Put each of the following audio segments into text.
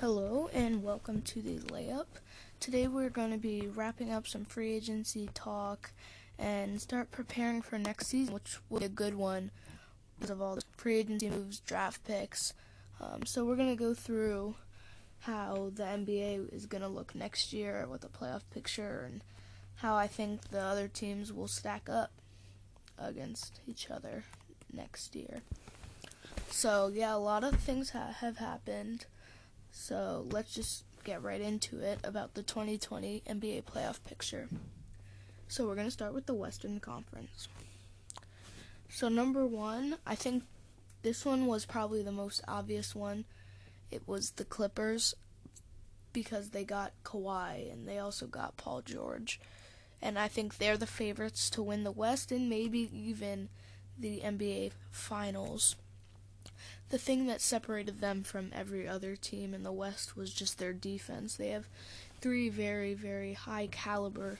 Hello and welcome to the layup. Today we're going to be wrapping up some free agency talk and start preparing for next season, which will be a good one because of all the free agency moves, draft picks. Um, so we're going to go through how the NBA is going to look next year with the playoff picture and how I think the other teams will stack up against each other next year. So yeah, a lot of things ha- have happened. So let's just get right into it about the 2020 NBA playoff picture. So we're going to start with the Western Conference. So number 1, I think this one was probably the most obvious one. It was the Clippers because they got Kawhi and they also got Paul George. And I think they're the favorites to win the West and maybe even the NBA Finals the thing that separated them from every other team in the West was just their defense. They have three very, very high caliber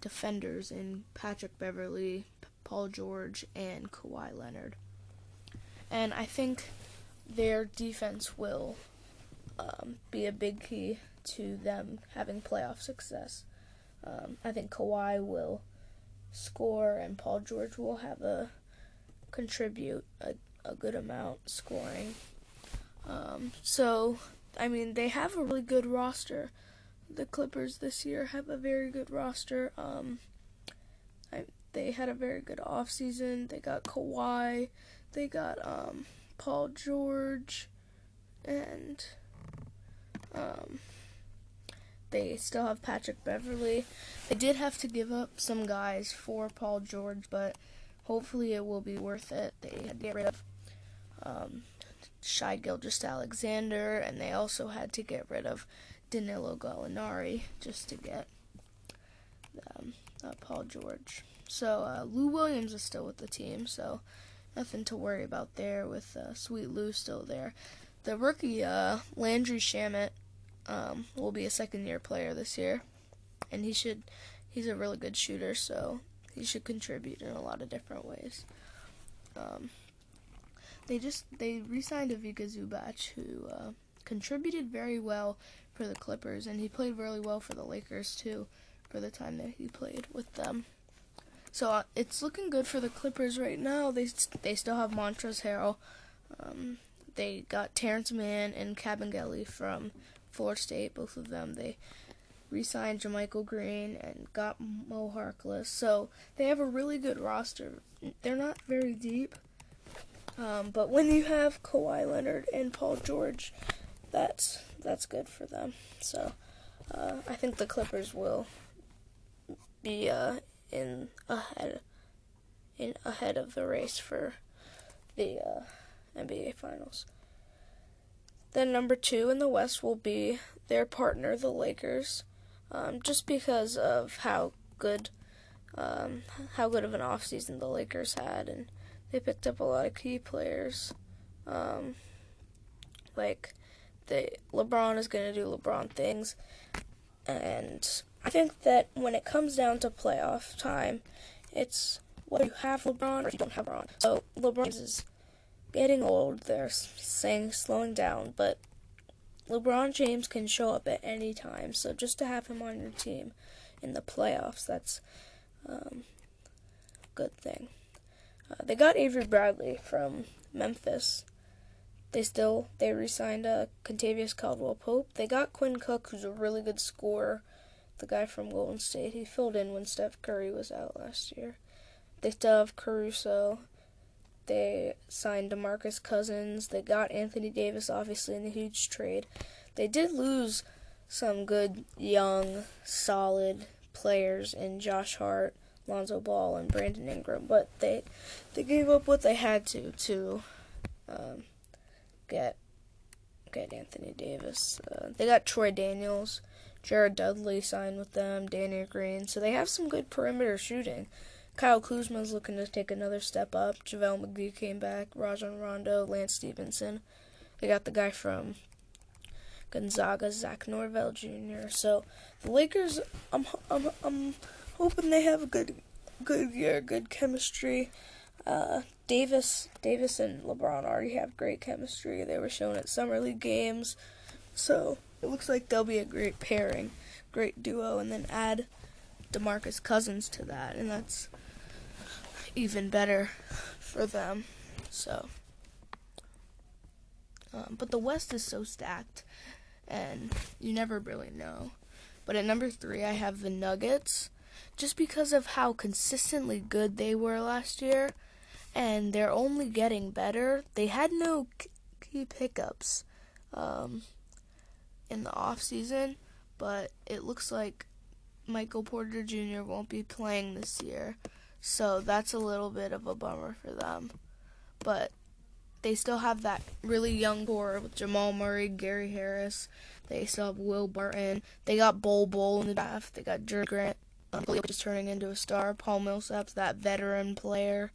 defenders in Patrick Beverley, Paul George, and Kawhi Leonard. And I think their defense will um, be a big key to them having playoff success. Um, I think Kawhi will score, and Paul George will have a contribute a a good amount scoring. Um, so, I mean, they have a really good roster. The Clippers this year have a very good roster. Um, I, they had a very good off season. They got Kawhi, they got um, Paul George, and um, they still have Patrick Beverley. They did have to give up some guys for Paul George, but hopefully it will be worth it. They had to get rid of um, Shai Gilgeous-Alexander, and they also had to get rid of Danilo Gallinari just to get um, uh, Paul George. So uh, Lou Williams is still with the team, so nothing to worry about there with uh, Sweet Lou still there. The rookie uh, Landry Shamet um, will be a second-year player this year, and he should. He's a really good shooter, so he should contribute in a lot of different ways. Um, they just they re-signed Ivica Zubac, who uh, contributed very well for the Clippers, and he played really well for the Lakers too, for the time that he played with them. So uh, it's looking good for the Clippers right now. They they still have Montrezl Harrell. Um, they got Terrence Mann and Kabengele from Florida State. Both of them they re-signed JaMychal Green and got Mo Harkless. So they have a really good roster. They're not very deep, um, but when you have Kawhi Leonard and Paul George, that's that's good for them. So uh, I think the Clippers will be uh, in ahead in ahead of the race for the uh, NBA Finals. Then number two in the West will be their partner, the Lakers, um, just because of how good um, how good of an offseason the Lakers had and they picked up a lot of key players. Um, like the LeBron is going to do LeBron things, and I think that when it comes down to playoff time, it's whether you have LeBron or you don't have LeBron. So LeBron is getting old. They're saying slowing down, but LeBron James can show up at any time. So just to have him on your team in the playoffs, that's um, a good thing. Uh, they got Avery Bradley from Memphis. They still they re-signed uh, Kentavious Caldwell Pope. They got Quinn Cook, who's a really good scorer. The guy from Golden State. He filled in when Steph Curry was out last year. They still have Caruso. They signed DeMarcus Cousins. They got Anthony Davis, obviously, in the huge trade. They did lose some good, young, solid players in Josh Hart, Lonzo Ball and Brandon Ingram, but they they gave up what they had to to um, get get Anthony Davis. Uh, they got Troy Daniels, Jared Dudley signed with them, Danny Green, so they have some good perimeter shooting. Kyle Kuzma's looking to take another step up. JaVale McGee came back. Rajon Rondo, Lance Stephenson. They got the guy from Gonzaga, Zach Norvell Jr. So the Lakers, I'm, I'm, I'm hoping they have a good good year, good chemistry. Uh, Davis, Davis and LeBron already have great chemistry. They were shown at summer league games. So it looks like they'll be a great pairing, great duo, and then add DeMarcus Cousins to that, and that's even better for them. So, um, but the West is so stacked, and you never really know. But at number three, I have the Nuggets, just because of how consistently good they were last year, and they're only getting better. They had no key pickups um, in the off season, but it looks like Michael Porter Jr. won't be playing this year, so that's a little bit of a bummer for them. But they still have that really young core with Jamal Murray, Gary Harris. They still have Will Barton. They got Bol Bol in the draft. They got Jerami Grant, um, which is turning into a star. Paul Millsap's that veteran player.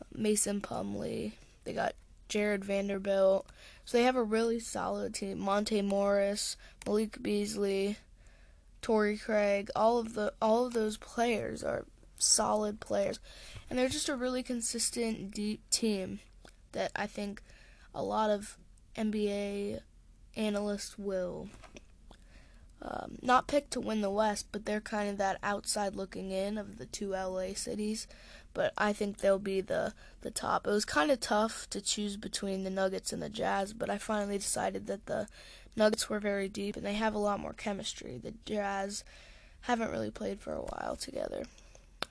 Uh, Mason Plumlee. They got Jarred Vanderbilt. So they have a really solid team. Monte Morris, Malik Beasley, Torrey Craig. All of the all of those players are solid players, and they're just a really consistent, deep team that I think a lot of NBA analysts will um, not picked to win the West, but they're kind of that outside looking in of the two LA cities. But I think they'll be the the top. It was kind of tough to choose between the Nuggets and the Jazz, but I finally decided that the Nuggets were very deep and they have a lot more chemistry. The Jazz haven't really played for a while together.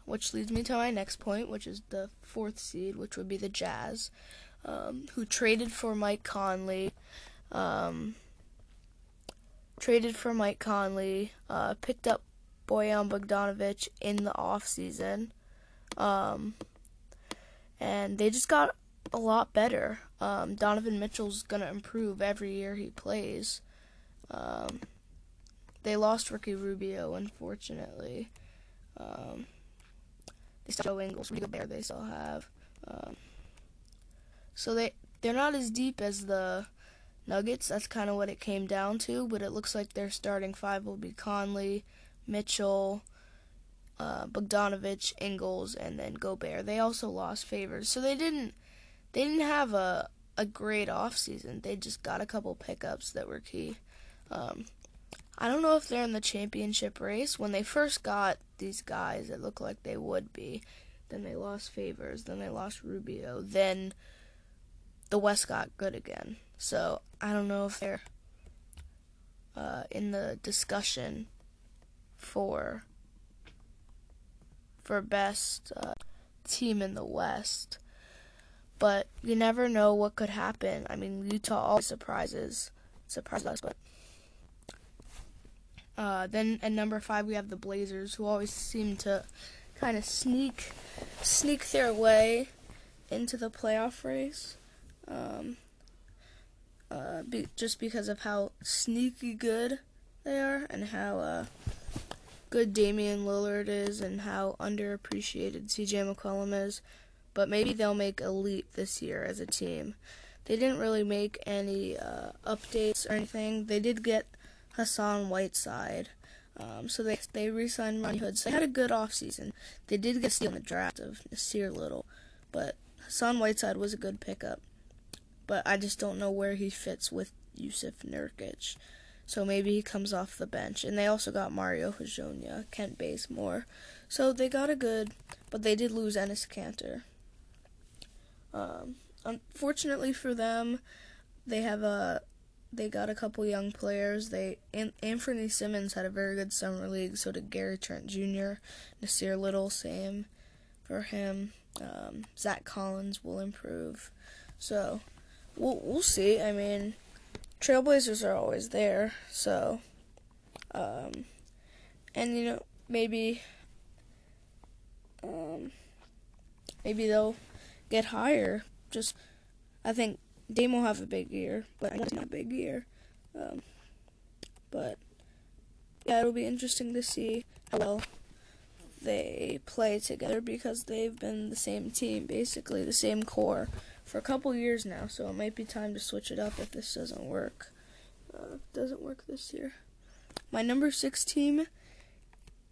Which leads me to my next point, which is the fourth seed, which would be the Jazz um, who traded for Mike Conley. Um, traded for Mike Conley, uh, picked up Bojan Bogdanovic in the off season, um, and they just got a lot better. Um, Donovan Mitchell's gonna improve every year he plays. Um, they lost Ricky Rubio, unfortunately. Um, they still have Ingles, Rudy Gobert. They still have. Um, so they they're not as deep as the Nuggets. That's kind of what it came down to. But it looks like their starting five will be Conley, Mitchell, uh, Bogdanovic, Ingles, and then Gobert. They also lost Favors, so they didn't they didn't have a a great off season. They just got a couple pickups that were key. Um, I don't know if they're in the championship race. When they first got these guys, it looked like they would be. Then they lost Favors. Then they lost Rubio. Then the West got good again. So I don't know if they're uh, in the discussion for for best uh, team in the West. But you never know what could happen. I mean, Utah always surprises surprise us, but uh, then at number five we have the Blazers, who always seem to kind of sneak sneak their way into the playoff race um, uh, be, just because of how sneaky good they are and how uh, good Damian Lillard is and how underappreciated CJ McCollum is. But maybe they'll make a leap this year as a team. They didn't really make any uh, updates or anything. They did get Hassan Whiteside. Um, so they they re-signed Rodney Hood. So they had a good offseason. They did get a steal in the draft of Nassir Little, but Hassan Whiteside was a good pickup but I just don't know where he fits with Yusuf Nurkic. So maybe he comes off the bench. And they also got Mario Hezonja, Kent Bazemore. So they got a good, but they did lose Enes Kanter. Um, unfortunately for them, they have a they got a couple young players. They Anfernee Simons had a very good summer league. So did Gary Trent Jr., Nassir Little, same for him. Um, Zach Collins will improve. So we'll we'll see. I mean, Trailblazers are always there, so um, and you know maybe um, maybe they'll get higher. Just I think Dame will have a big year, but I not a big year. Um, but yeah, it'll be interesting to see how well they play together because they've been the same team, basically the same core for a couple years now, so it might be time to switch it up if this doesn't work. Uh, doesn't work this year. My number six team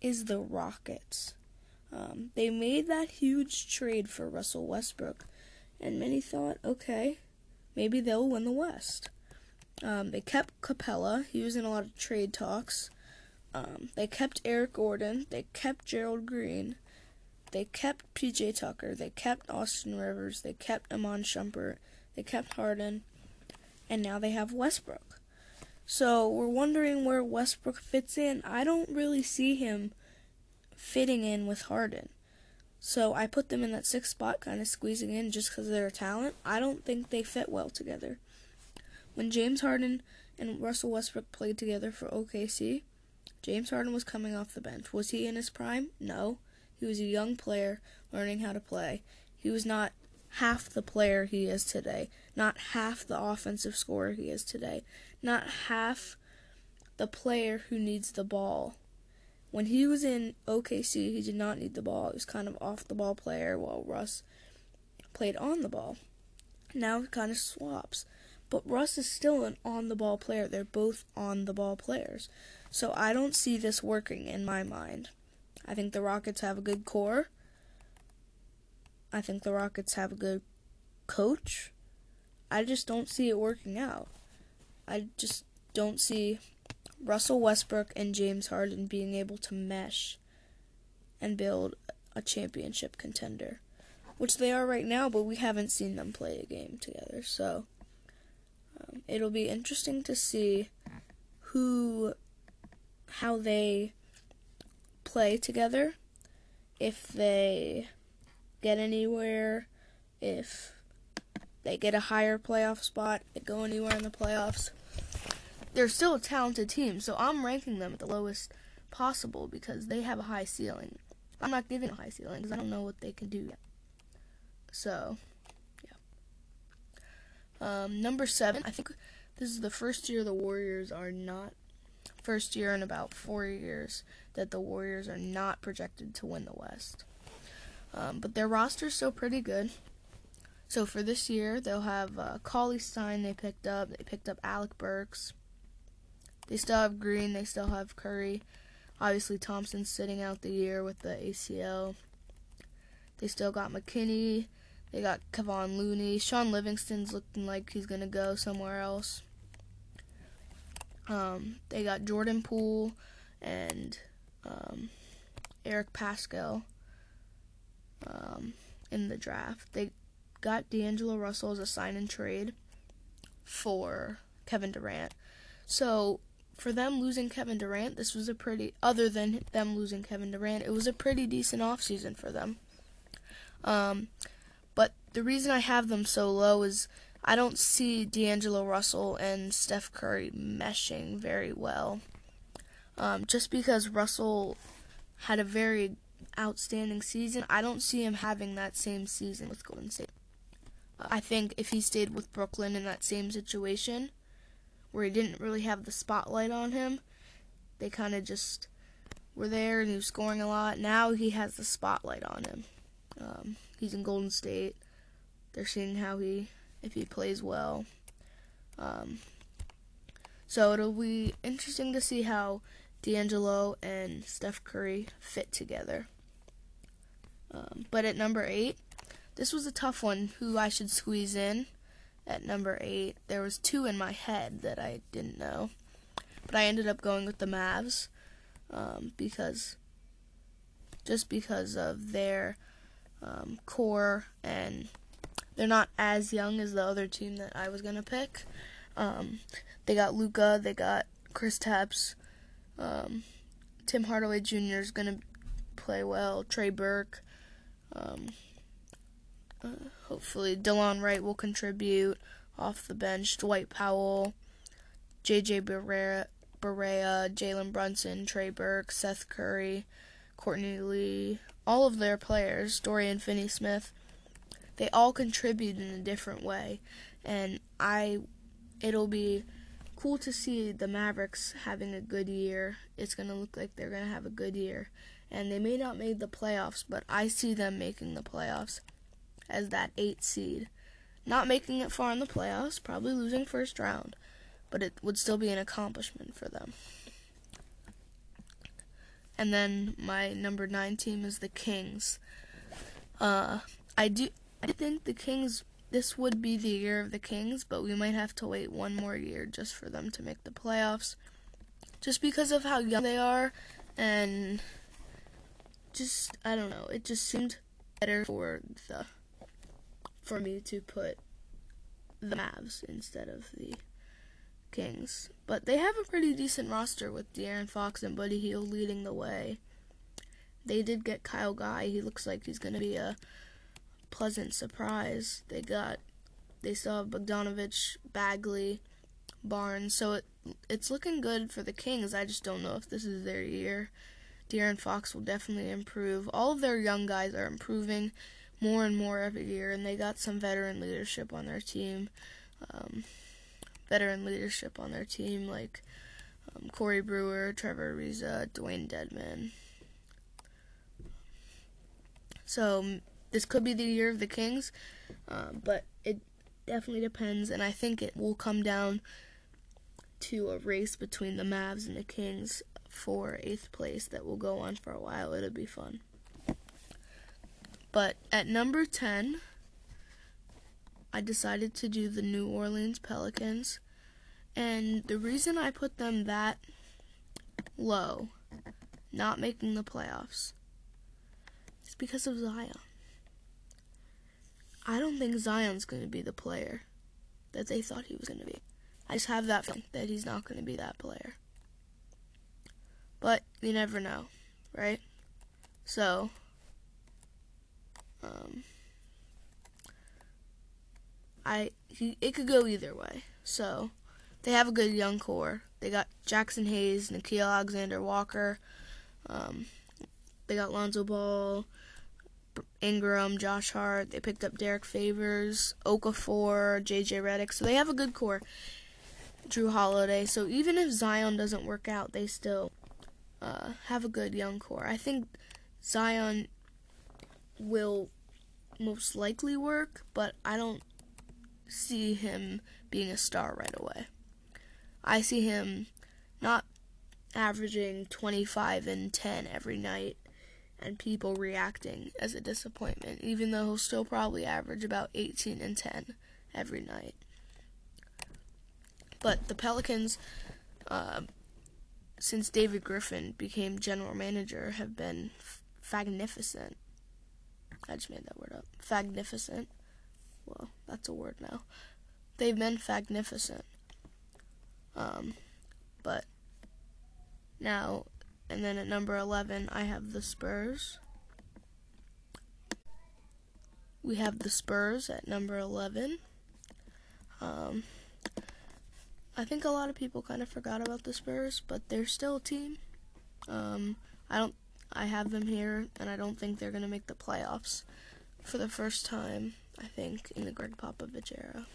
is the Rockets. Um, they made that huge trade for Russell Westbrook, and many thought, okay, maybe they'll win the West. Um, they kept Capella. He was in a lot of trade talks. Um, they kept Eric Gordon. They kept Gerald Green. They kept PJ Tucker. They kept Austin Rivers. They kept Iman Shumpert. They kept Harden. And now they have Westbrook. So we're wondering where Westbrook fits in. I don't really see him fitting in with Harden. So I put them in that sixth spot, kind of squeezing in just because of their talent. I don't think they fit well together. When James Harden and Russell Westbrook played together for OKC, James Harden was coming off the bench. Was he in his prime? No. He was a young player learning how to play. He was not half the player he is today, not half the offensive scorer he is today, not half the player who needs the ball. When he was in OKC, he did not need the ball. He was kind of off the ball player while Russ played on the ball. Now he kind of swaps. But Russ is still an on the ball player. They're both on the ball players. So I don't see this working in my mind. I think the Rockets have a good core. I think the Rockets have a good coach. I just don't see it working out. I just don't see Russell Westbrook and James Harden being able to mesh and build a championship contender, which they are right now, but we haven't seen them play a game together. So um, it'll be interesting to see who, how they play together, if they get anywhere, if they get a higher playoff spot, they go anywhere in the playoffs. They're still a talented team, so I'm ranking them at the lowest possible because they have a high ceiling. I'm not giving a high ceiling because I don't know what they can do yet. So, um, number seven, I think this is the first year the Warriors are not, first year in about four years that the Warriors are not projected to win the West. Um, but their roster's still pretty good. So for this year, they'll have uh, Cauley Stein they picked up. They picked up Alec Burks. They still have Green. They still have Curry. Obviously, Thompson's sitting out the year with the ACL. They still got McKinnie. They got Kevon Looney. Shaun Livingston's looking like he's gonna go somewhere else. Um, they got Jordan Poole and um, Eric Paschall um, in the draft. They got D'Angelo Russell as a sign and trade for Kevin Durant. So for them losing Kevin Durant, this was a pretty other than them losing Kevin Durant, it was a pretty decent offseason for them. Um, but the reason I have them so low is I don't see D'Angelo Russell and Steph Curry meshing very well. Um, just because Russell had a very outstanding season, I don't see him having that same season with Golden State. I think if he stayed with Brooklyn in that same situation, where he didn't really have the spotlight on him, they kind of just were there and he was scoring a lot. Now he has the spotlight on him. Um, he's in Golden State. They're seeing how he, if he plays well. Um, so it'll be interesting to see how D'Angelo and Steph Curry fit together. Um, but at number eight, this was a tough one. Who I should squeeze in at number eight? There was two in my head that I didn't know, but I ended up going with the Mavs um, because just because of their um, core, and they're not as young as the other team that I was gonna pick. Um, they got Luka, they got Kristaps, um, Tim Hardaway Jr. is gonna play well. Trey Burke, um, uh, hopefully Delon Wright will contribute off the bench. Dwight Powell, J.J. Barea Jalen Brunson, Trey Burke, Seth Curry, Courtney Lee, all of their players, Dorian Finney Smith, they all contribute in a different way. And I it'll be cool to see the Mavericks having a good year. It's going to look like they're going to have a good year. And they may not make the playoffs, but I see them making the playoffs as that 8 seed. Not making it far in the playoffs, probably losing first round, but it would still be an accomplishment for them. And then my number nine team is the Kings. Uh, I do I think the Kings this would be the year of the Kings, but we might have to wait one more year just for them to make the playoffs. Just because of how young they are and just I don't know, it just seemed better for the for me to put the Mavs instead of the Kings. But they have a pretty decent roster with De'Aaron Fox and Buddy Hield leading the way. They did get Kyle Guy. He looks like he's going to be a pleasant surprise. They got they have Bogdanovich, Bagley, Barnes. So it it's looking good for the Kings. I just don't know if this is their year. De'Aaron Fox will definitely improve. All of their young guys are improving more and more every year, and they got some veteran leadership on their team. Um, veteran leadership on their team, like um, Corey Brewer, Trevor Ariza, Dewayne Dedmon. So this could be the year of the Kings, um, but it definitely depends, and I think it will come down to a race between the Mavs and the Kings for eighth place that will go on for a while. It'll be fun. But at number 10, I decided to do the New Orleans Pelicans. And the reason I put them that low, not making the playoffs, is because of Zion. I don't think Zion's going to be the player that they thought he was going to be. I just have that feeling that he's not going to be that player. But you never know, right? So, um, I he, it could go either way. So, they have a good young core. They got Jaxson Hayes, Nickeil Alexander Walker. Um, they got Lonzo Ball, Ingram, Josh Hart. They picked up Derrick Favors, Okafor, JJ Redick. So they have a good core. Jrue Holiday. So even if Zion doesn't work out, they still uh, have a good young core. I think Zion will most likely work, but I don't see him being a star right away. I see him not averaging 25 and 10 every night and people reacting as a disappointment, even though he'll still probably average about 18 and 10 every night. But the Pelicans, uh, since David Griffin became general manager, have been magnificent. I just made that word up. Magnificent. Well, that's a word now. They've been magnificent. Um, but now, and then at number 11, I have the Spurs. We have the Spurs at number 11. Um, I think a lot of people kind of forgot about the Spurs, but they're still a team. Um, I don't. I have them here, and I don't think they're going to make the playoffs for the first time. I think in the Gregg Popovich era.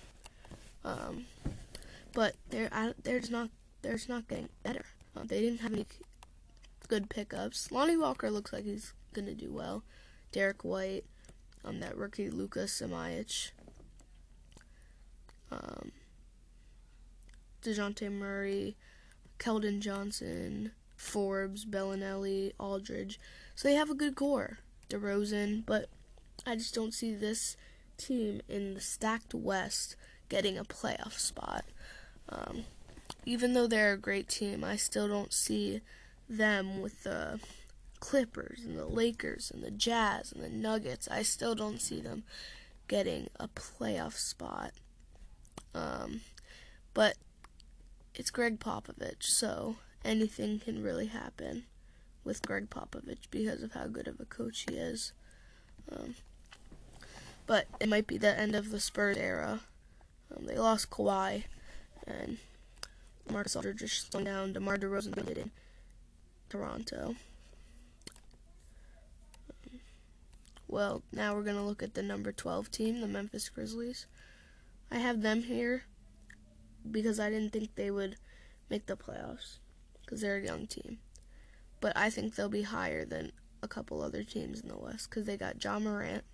Um, but they're they're just not they're just not getting better. Uh, they didn't have any good pickups. Lonnie Walker looks like he's to do well. Derrick White, um, that rookie Lucas Samanic. Um, DeJounte Murray, Keldon Johnson, Forbes, Belinelli, Aldridge. So they have a good core. DeRozan, but I just don't see this team in the stacked West getting a playoff spot. Um, even though they're a great team, I still don't see them with the Clippers and the Lakers and the Jazz and the Nuggets. I still don't see them getting a playoff spot. Um, but it's Gregg Popovich, so anything can really happen with Gregg Popovich because of how good of a coach he is. Um, but it might be the end of the Spurs era. Um, they lost Kawhi, and Marcus Aldridge just slowing down. DeMar DeRozan did in Toronto. Well, now we're going to look at the number 12 team, the Memphis Grizzlies. I have them here because I didn't think they would make the playoffs because they're a young team. But I think they'll be higher than a couple other teams in the West because they got John Morant,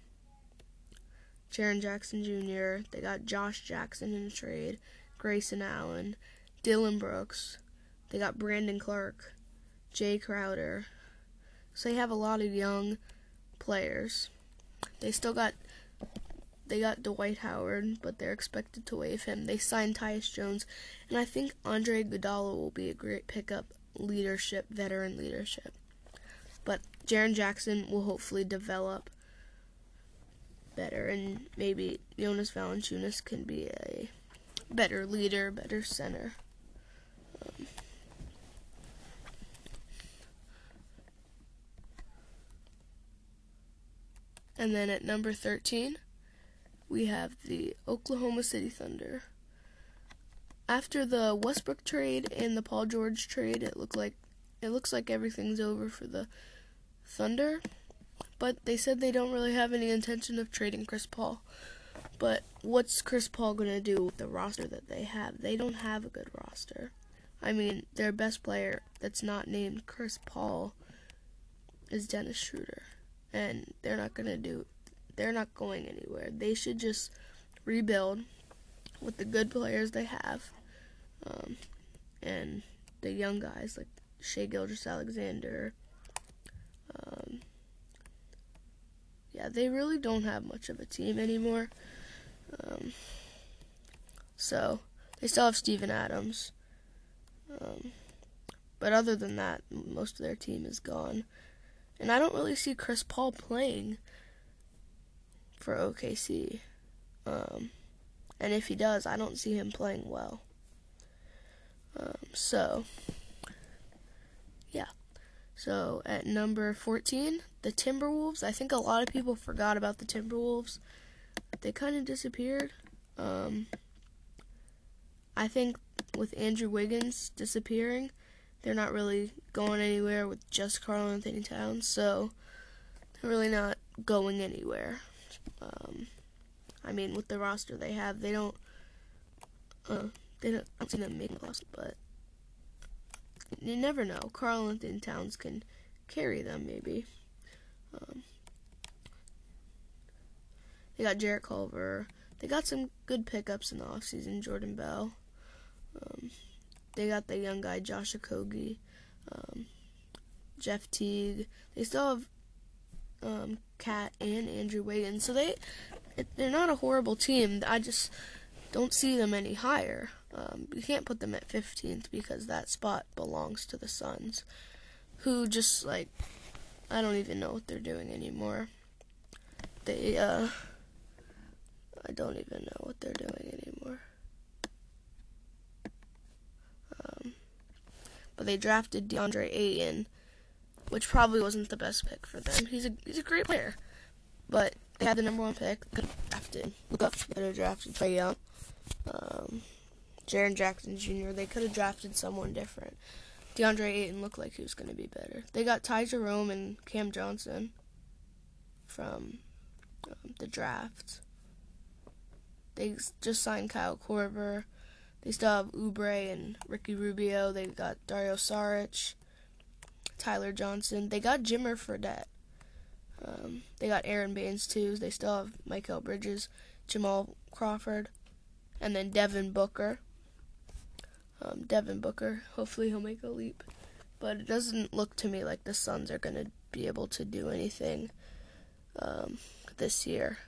Jaren Jackson Jr., they got Josh Jackson in a trade, Grayson Allen, Dillon Brooks, they got Brandon Clarke, Jae Crowder. So they have a lot of young players. They still got they got Dwight Howard, but they're expected to waive him. They signed Tyus Jones, and I think Andre Iguodala will be a great pickup, leadership, veteran leadership. But Jaren Jackson will hopefully develop better, and maybe Jonas Valanciunas can be a better leader, better center. Um, and then at number 13, we have the Oklahoma City Thunder. After the Westbrook trade and the Paul George trade, it looked like it looks like everything's over for the Thunder. But they said they don't really have any intention of trading Chris Paul. But what's Chris Paul going to do with the roster that they have? They don't have a good roster. I mean, their best player that's not named Chris Paul is Dennis Schroeder. And they're not going to do they're not going anywhere. They should just rebuild with the good players they have. Um, and the young guys like Shai Gilgeous-Alexander. Um, yeah, they really don't have much of a team anymore. Um, so they still have Steven Adams. Um, but other than that, most of their team is gone. And I don't really see Chris Paul playing for OKC. Um, and if he does, I don't see him playing well. Um, so, yeah. So at number 14, the Timberwolves. I think a lot of people forgot about the Timberwolves. They kind of disappeared. Um, I think with Andrew Wiggins disappearing, they're not really going anywhere with just Karl-Anthony Towns, so they're really not going anywhere. Um, I mean, with the roster they have, they don't. Uh, they don't. I don't see them making loss, but you never know. Karl-Anthony Towns can carry them, maybe. Um, they got Jarrett Culver. They got some good pickups in the offseason. Jordan Bell. Um, they got the young guy Josh Okogie, um, Jeff Teague. They still have um, KAT and Andrew Wiggins, so they they're not a horrible team. I just don't see them any higher. Um, you can't put them at 15th because that spot belongs to the Suns, who just like I don't even know what they're doing anymore. They uh I don't even know what they're doing anymore. Um, but they drafted DeAndre Ayton, which probably wasn't the best pick for them. He's a he's a great player, but they had the number one pick. Drafted Luka could have drafted Trae Young, um, Jaren Jackson Jr. They could have drafted someone different. DeAndre Ayton looked like he was going to be better. They got Ty Jerome and Cam Johnson from um, the draft. They just signed Kyle Korver. They still have Oubre and Ricky Rubio. They got Dario Saric, Tyler Johnson. They got Jimmer Fredette. Um, they got Aron Baynes too. They still have Mikal Bridges, Jamal Crawford, and then Devin Booker. Um, Devin Booker. Hopefully he'll make a leap, but it doesn't look to me like the Suns are going to be able to do anything um, this year.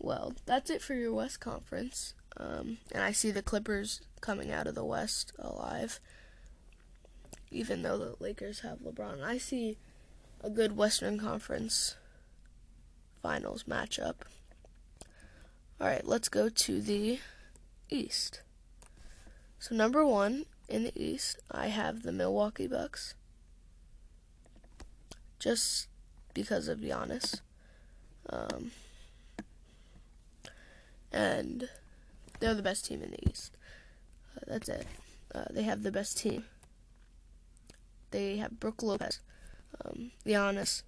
Well, that's it for your West Conference. Um, and I see the Clippers coming out of the West alive, even though the Lakers have LeBron. I see a good Western Conference finals matchup. All right, let's go to the East. So, number one in the East, I have the Milwaukee Bucks. Just because of Giannis. Um, and they're the best team in the East. Uh, that's it. Uh, they have the best team. They have Brook Lopez, um, Giannis.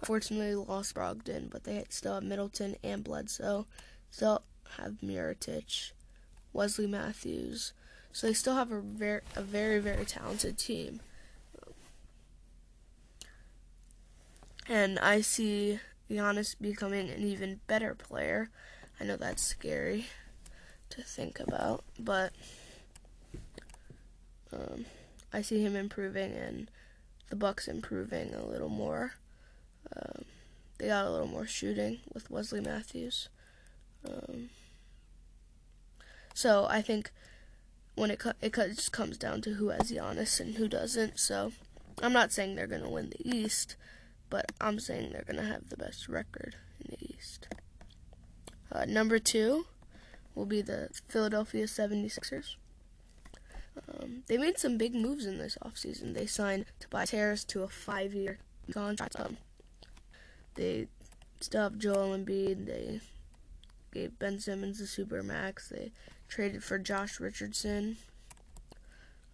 Unfortunately, lost Brogdon, but they still have Middleton and Bledsoe. Still have Mirotic, Wesley Matthews. So they still have a very, a very, very talented team. And I see Giannis becoming an even better player. I know that's scary to think about, but um, I see him improving and the Bucks improving a little more. Um, they got a little more shooting with Wesley Matthews. Um, so I think when it it just comes down to who has Giannis and who doesn't. So I'm not saying they're going to win the East, but I'm saying they're going to have the best record in the East. Uh, number two will be the Philadelphia 76ers. Um, they made some big moves in this offseason. They signed Tobias Harris to a five-year contract. Um, they have Joel Embiid. They gave Ben Simmons the super max. They traded for Josh Richardson.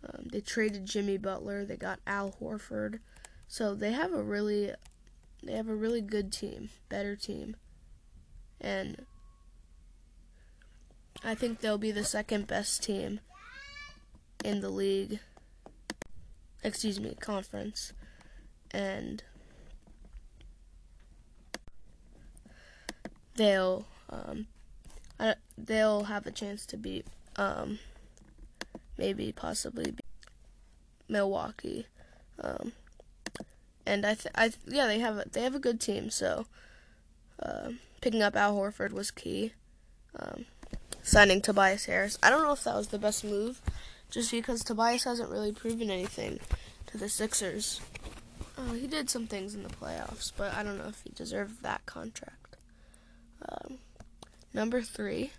Um, they traded Jimmy Butler. They got Al Horford. So they have a really, they have a really good team, better team, and I think they'll be the second best team in the league. Excuse me, conference, and they'll um, they'll have a chance to beat um, maybe possibly Milwaukee. Um, and I, th- I, th- yeah, they have a, they have a good team. So uh, picking up Al Horford was key. Um, signing Tobias Harris, I don't know if that was the best move, just because Tobias hasn't really proven anything to the Sixers. Uh, he did some things in the playoffs, but I don't know if he deserved that contract. Um, number three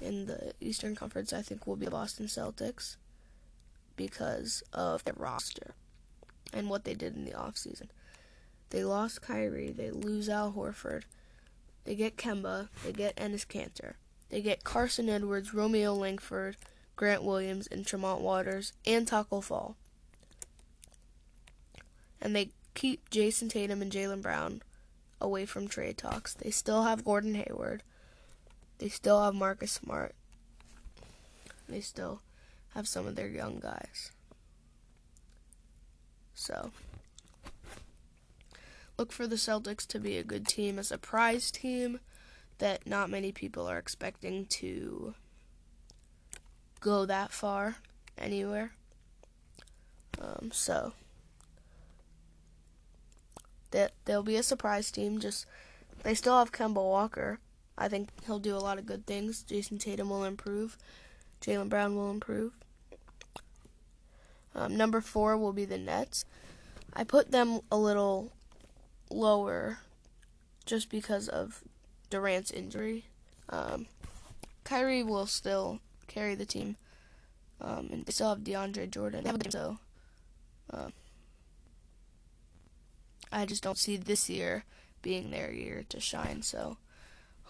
in the Eastern Conference, I think, will be the Boston Celtics because of their roster and what they did in the offseason. They lost Kyrie, they lose Al Horford, they get Kemba, they get Enes Kanter, they get Carsen Edwards, Romeo Langford, Grant Williams, and Tremont Waters, and Tacko Fall. And they keep Jayson Tatum and Jaylen Brown away from trade talks. They still have Gordon Hayward. They still have Marcus Smart. They still have some of their young guys. So, look for the Celtics to be a good team, a surprise team that not many people are expecting to go that far anywhere. Um, so, that they'll be a surprise team. Just they still have Kemba Walker, I think he'll do a lot of good things. Jayson Tatum will improve. Jaylen Brown will improve. Um, number four will be the Nets. I put them a little lower just because of Durant's injury. Um, Kyrie will still carry the team, um, and they still have DeAndre Jordan. Have game, so uh, I just don't see this year being their year to shine. So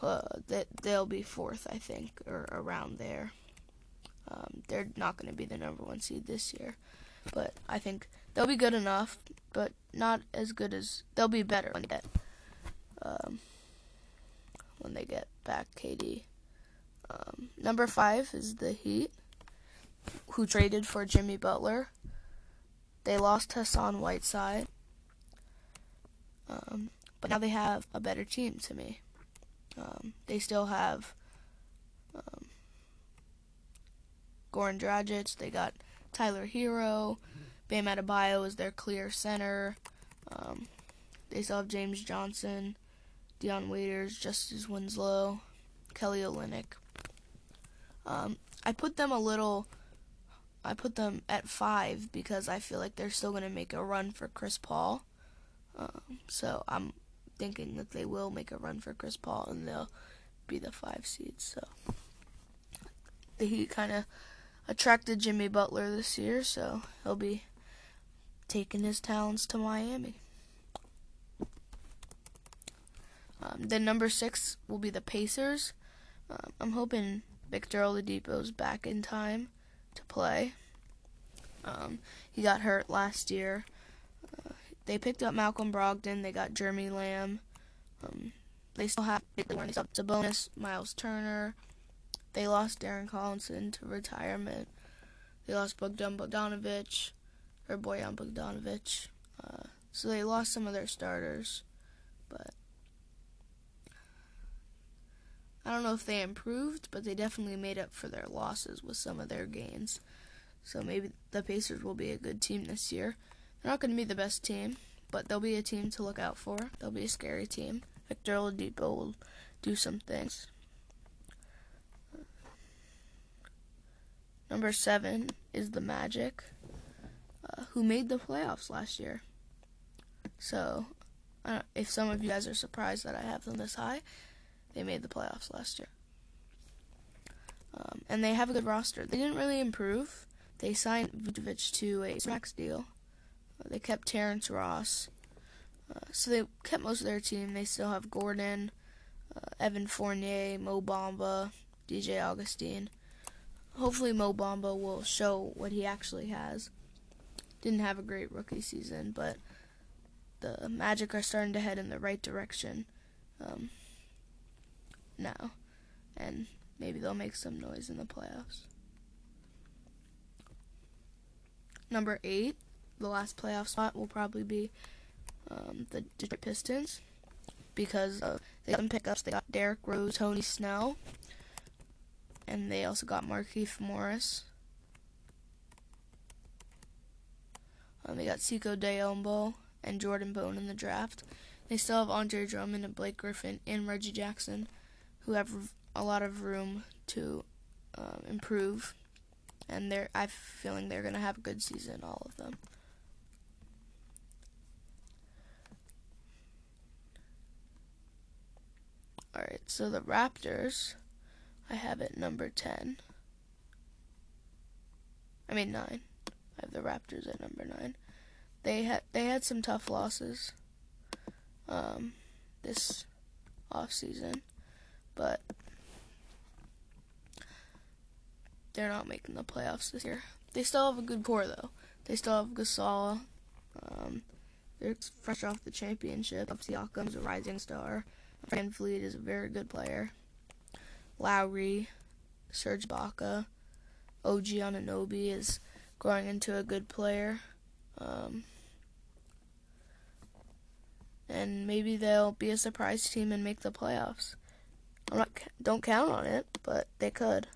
uh, that they'll be fourth, I think, or around there. Um, they're not going to be the number one seed this year, but I think they'll be good enough, but not as good as they'll be better they get um, when they get back KD. Um, number five is the Heat, who traded for Jimmy Butler. They lost Hassan Whiteside, um, but now they have a better team to me. Um, they still have um, Goran Dragic. They got Tyler Herro. Bam Adebayo is their clear center. Um, they still have James Johnson, Dion Waiters, Justice Winslow, Kelly Olynyk. Um, I put them a little. I put them at five because I feel like they're still going to make a run for Chris Paul. Um, so I'm thinking that they will make a run for Chris Paul and they'll be the five seeds. So Heat kind of attracted Jimmy Butler this year, so he'll be taking his talents to Miami. Um, then number six will be the Pacers. Um, I'm hoping Victor Oladipo's back in time to play. Um, he got hurt last year they picked up Malcolm Brogdon. They got Jeremy Lamb. Um, they still have Sabonis, Miles Turner. They lost Darren Collison to retirement. They lost Bogdan Bogdanovic, or Bojan Bogdanovic. Uh, so they lost some of their starters, but I don't know if they improved, but they definitely made up for their losses with some of their gains. So maybe the Pacers will be a good team this year. They're not going to be the best team, but they'll be a team to look out for. They'll be a scary team. Victor Oladipo will do some things. Number seven is the Magic, uh, who made the playoffs last year. So, uh, if some of you guys are surprised that I have them this high, they made the playoffs last year. Um, and they have a good roster. They didn't really improve. They signed Vucevic to a max deal. Uh, they kept Terrence Ross. Uh, so they kept most of their team. They still have Gordon, uh, Evan Fournier, Mo Bamba, DJ Augustin. Hopefully, Mo Bamba will show what he actually has. Didn't have a great rookie season, but the Magic are starting to head in the right direction um, now, and maybe they'll make some noise in the playoffs. Number eight, the last playoff spot will probably be um, the Detroit Pistons because uh, they got some pickups. They got Derrick Rose, Tony Snell, and they also got Markieff Morris. Um, they got Sekou Doumbouya and Jordan Bone in the draft. They still have Andre Drummond and Blake Griffin and Reggie Jackson, who have a lot of room to um, improve. And they're, I'm feeling they're to have a good season, all of them. Alright, so the Raptors, I have it number 10. I mean 9. I have the Raptors at number 9. They had they had some tough losses um, this off season, but they're not making the playoffs this year. They still have a good core though. They still have Gasol. Um, they're fresh off the championship. Siakam's a rising star. VanVleet is a very good player. Lowry, Serge Ibaka, OG Anunoby is growing into a good player. Um, and maybe they'll be a surprise team and make the playoffs. I'm not don't count on it, but they could.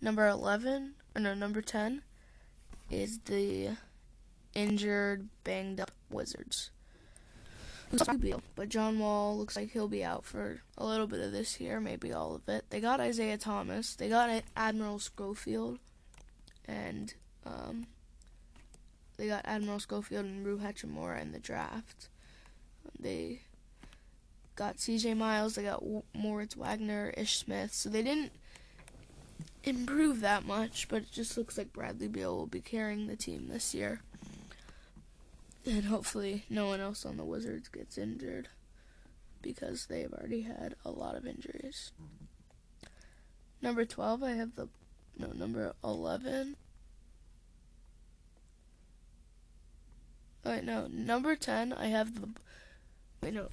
Number 11, or no, number 10 is the injured, banged up Wizards. But John Wall looks like he'll be out for a little bit of this year, maybe all of it. They got Isaiah Thomas. They got Admiral Schofield. And um, they got Admiral Schofield and Rui Hachimura in the draft. They got C.J. Miles. They got Moritz Wagner, Ish Smith. So they didn't improve that much, but it just looks like Bradley Beal will be carrying the team this year. And hopefully, no one else on the Wizards gets injured because they've already had a lot of injuries. Number 12, I have the. No, number 11. Wait, no. Number 10, I have the. Wait, no.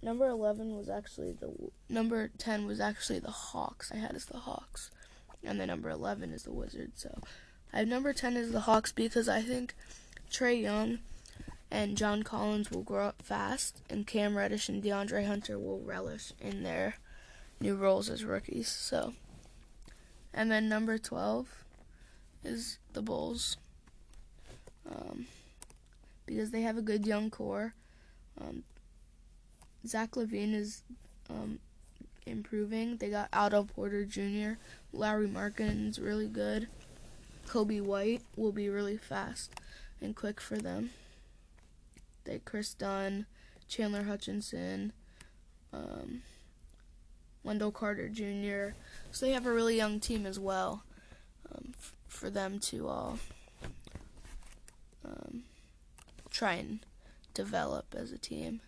Number 11 was actually the. Number 10 was actually the Hawks. I had as the Hawks. And the number 11 is the Wizards. So I have number 10 as the Hawks because I think Trae Young and John Collins will grow up fast, and Cam Reddish and DeAndre Hunter will relish in their new roles as rookies. So, and then number 12 is the Bulls. Um, because they have a good young core. Um, Zach LaVine is um, improving. They got Otto Porter Jr. Lauri Markkanen's really good. Coby White will be really fast and quick for them. They Kris Dunn, Chandler Hutchison, um, Wendell Carter Jr. So they have a really young team as well um, f- for them to all um, try and develop as a team.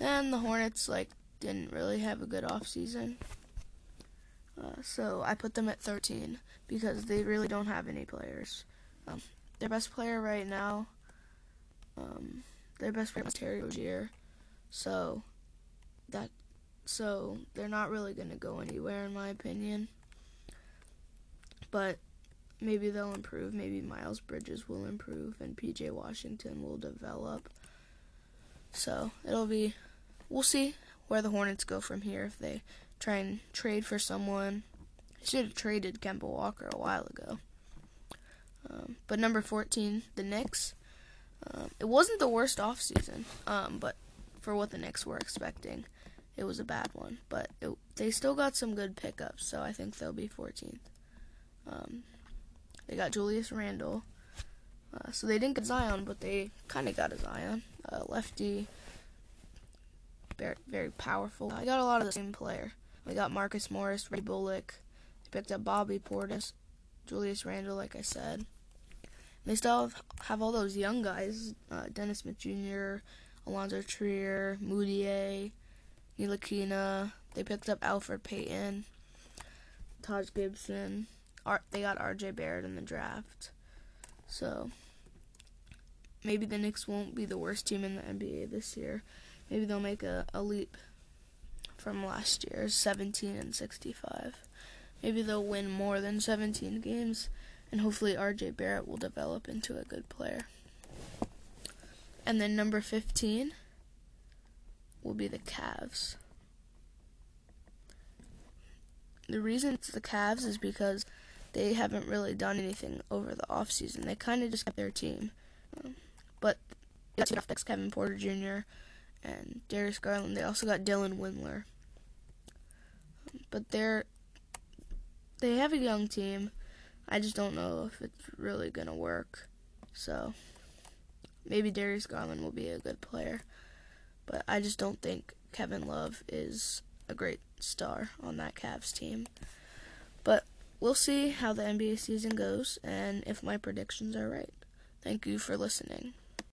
And the Hornets like didn't really have a good off season. Uh, so I put them at 13 because they really don't have any players. Um, their best player right now, um, their best player is Terry Rozier. So that so they're not really going to go anywhere in my opinion. But maybe they'll improve. Maybe Miles Bridges will improve and PJ Washington will develop. So it'll be, we'll see where the Hornets go from here if they try and trade for someone. Should have traded Kemba Walker a while ago. Um, but number 14, the Knicks. Um, it wasn't the worst offseason, um, but for what the Knicks were expecting, it was a bad one. But it, they still got some good pickups, so I think they'll be 14th. Um, they got Julius Randle. Uh, so they didn't get Zion, but they kind of got a Zion. Uh, lefty, very, very powerful. I got a lot of the same player. We got Marcus Morris, Ray Bullock. They picked up Bobby Portis, Julius Randle, like I said. They still have, have all those young guys: uh, Dennis Smith Jr., Alonzo Trier, Mudiay, Ntilikina. They picked up Elfrid Payton, Taj Gibson. They got R.J. Barrett in the draft. So maybe the Knicks won't be the worst team in the NBA this year. Maybe they'll make a, a leap from last year's 17 and 65. Maybe they'll win more than 17 games, and hopefully RJ Barrett will develop into a good player. And then number 15 will be the Cavs. The reason it's the Cavs is because they haven't really done anything over the off season. They kind of just kept their team. Um, but they got Kevin Porter Jr. and Darius Garland. They also got Dylan Windler. But they're they have a young team. I just don't know if it's really gonna work. So maybe Darius Garland will be a good player, but I just don't think Kevin Love is a great star on that Cavs team. But we'll see how the NBA season goes and if my predictions are right. Thank you for listening.